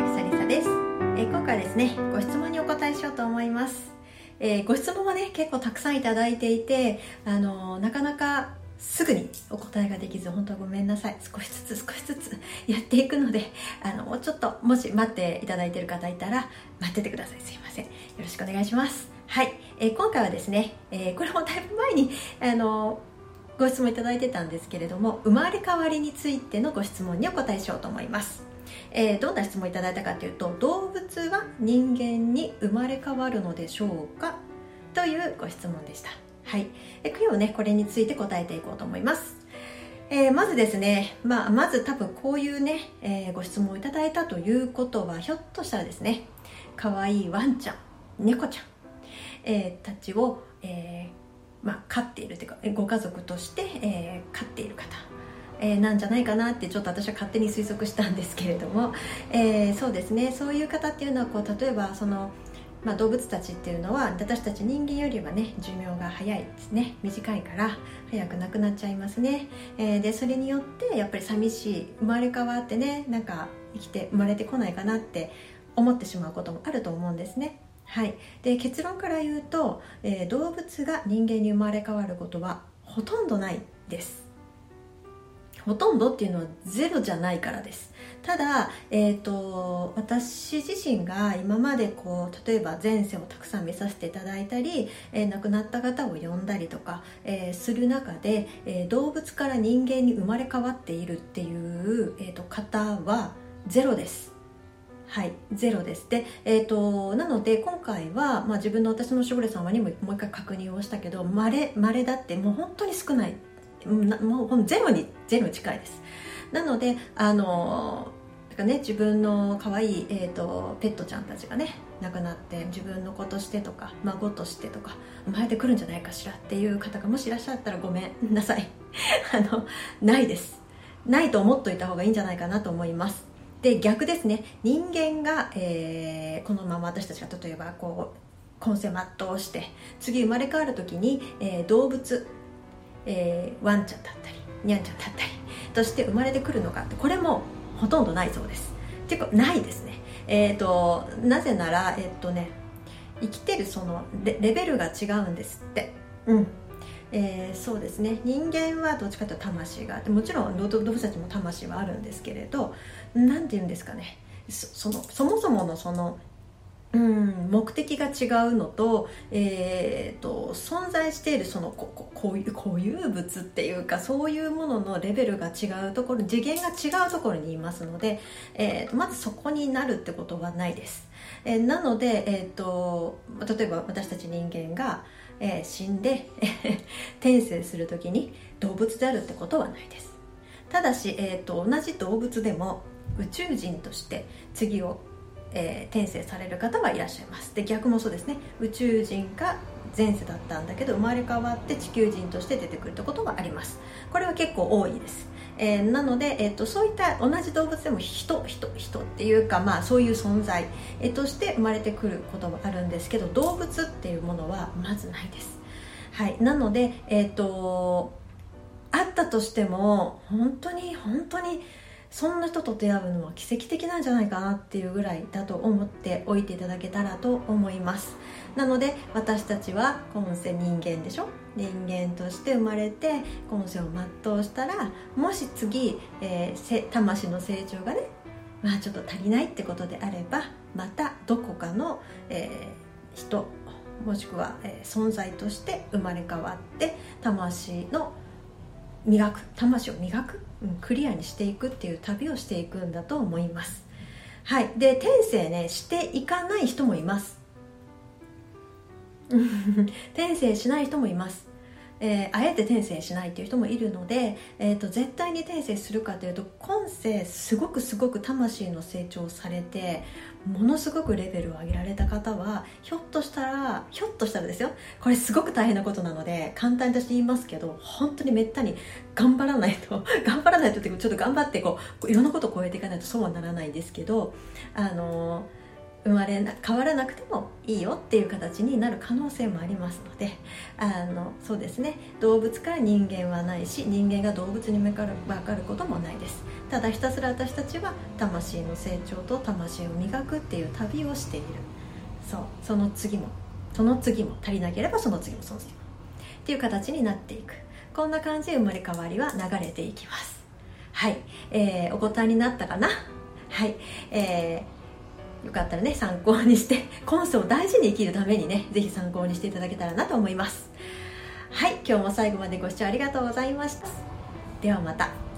久里です、え今回はですねご質問にお答えしようと思います、えーご質問はね結構たくさんいただいていてあのなかなかすぐにお答えができず本当ごめんなさい。少しずつ少しずつ やっていくのであのもうちょっともし待っていただいている方いたら待っててください。すいません。よろしくお願いします。はい、えー今回はですね、えーこれもだいぶ前にあのご質問いただいてたんですけれども生まれ変わりについてのご質問にお答えしようと思います。えーどんな質問いただいたかというと動物は人間に生まれ変わるのでしょうか？というご質問でした。はい。で今日ねこれについて答えていこうと思います。えーまずですね、まあ、まず多分こういうね、えーご質問をいただいたということはひょっとしたらですね可愛いワンちゃん猫ちゃん、えーたちを、えーまあ、飼っているというかご家族として、えー飼っている方えーなんじゃないかなってちょっと私は勝手に推測したんですけれども、えーそうですね。そういう方っていうのはこう例えばその、まあ、動物たちっていうのは私たち人間よりはね寿命が早いですね。短いから早く亡くなっちゃいますね、えーでそれによってやっぱり寂しい生まれ変わってねなんか生きて生まれてこないかなって思ってしまうこともあると思うんですね。はい、で結論から言うと、えー動物が人間に生まれ変わることはほとんどないです。ほとんどっていうのはゼロじゃないからです。ただ、えー、と私自身が今までこう例えば前世をたくさん見させていただいたり、えー亡くなった方を呼んだりとか、えーする中で、えー動物から人間に生まれ変わっているっていう、えー、と方はゼロです。はい、ゼロです。で、えー、となので今回は、まあ、自分の私の守護霊様にももう一回確認をしたけどまれまれだってもう本当に少ない。もうほんゼロにゼロ近いです。なのであのだかね自分の可愛いえー、とペットちゃんたちがね亡くなって自分の子としてとか孫としてとか生まれてくるんじゃないかしらっていう方がもしいらっしゃったらごめんなさい。あのないです。ないと思っといた方がいいんじゃないかなと思います。で逆ですね。人間が、えーこのまま私たちが例えばこう今世全うして次生まれ変わる時に、えー動物、えーワンちゃんだったりニャンちゃんだったりとして生まれてくるのかってこれもほとんどないそうです。ていうかないですね。えっ、となぜならえっ、とね生きてるそのレベルが違うんですって。うん。えーそうですね。人間はどっちかというと魂があってもちろん動物たちも魂はあるんですけれど何て言うんですかね。そのそもそものそのうん目的が違うのと,、えー、と存在しているそのここういう固有物っていうかそういうもののレベルが違うところ次元が違うところにいますので、えーまずそこになるってことはないです、えーなので、えー、と例えば私たち人間が、えー死んで 転生するときに動物であるってことはないです。ただし、えー、と同じ動物でも宇宙人として次をえー転生される方はいらっしゃいます。で逆もそうですね。宇宙人が前世だったんだけど生まれ変わって地球人として出てくるってことがあります。これは結構多いです、えーなので、えー、とそういった同じ動物でも人人人っていうか、まあ、そういう存在、えーとして生まれてくることもあるんですけど動物っていうものはまずないです。はい。なのでえっ、とあったとしても本当に本当にそんな人と出会うのは奇跡的なんじゃないかなっていうぐらいだと思っておいていただけたらと思います。なので私たちは今世人間でしょ？人間として生まれて今世を全うしたらもし次、えー魂の成長がねまあちょっと足りないってことであればまたどこかの、えー人もしくは、えー存在として生まれ変わって魂の磨く魂を磨く、クリアにしていくっていう旅をしていくんだと思います。はい。で転生ねしていかない人もいます。転生しない人もいます。えーあえて転生しないっていう人もいるので、えー、と絶対に転生するかというと今世すごくすごく魂の成長をされてものすごくレベルを上げられた方はひょっとしたらひょっとしたらですよこれすごく大変なことなので簡単に私言いますけど本当にめったに頑張らないと 頑張らないとってちょっと頑張ってこういろんなことを超えていかないとそうはならないんですけどあの生まれ変わらなくてもいいよっていう形になる可能性もありますのであのそうですね。動物から人間はないし人間が動物に分かる分かることもないです。ただひたすら私たちは魂の成長と魂を磨くっていう旅をしている。そう。その次もその次も足りなければその次もその次もっていう形になっていく。こんな感じで生まれ変わりは流れていきます。はい、えー、お答えになったかな？はい。えー、よかったらね参考にして 今世を大事に生きるためにねぜひ参考にしていただけたらなと思います。はい今日も最後までご視聴ありがとうございました。ではまた。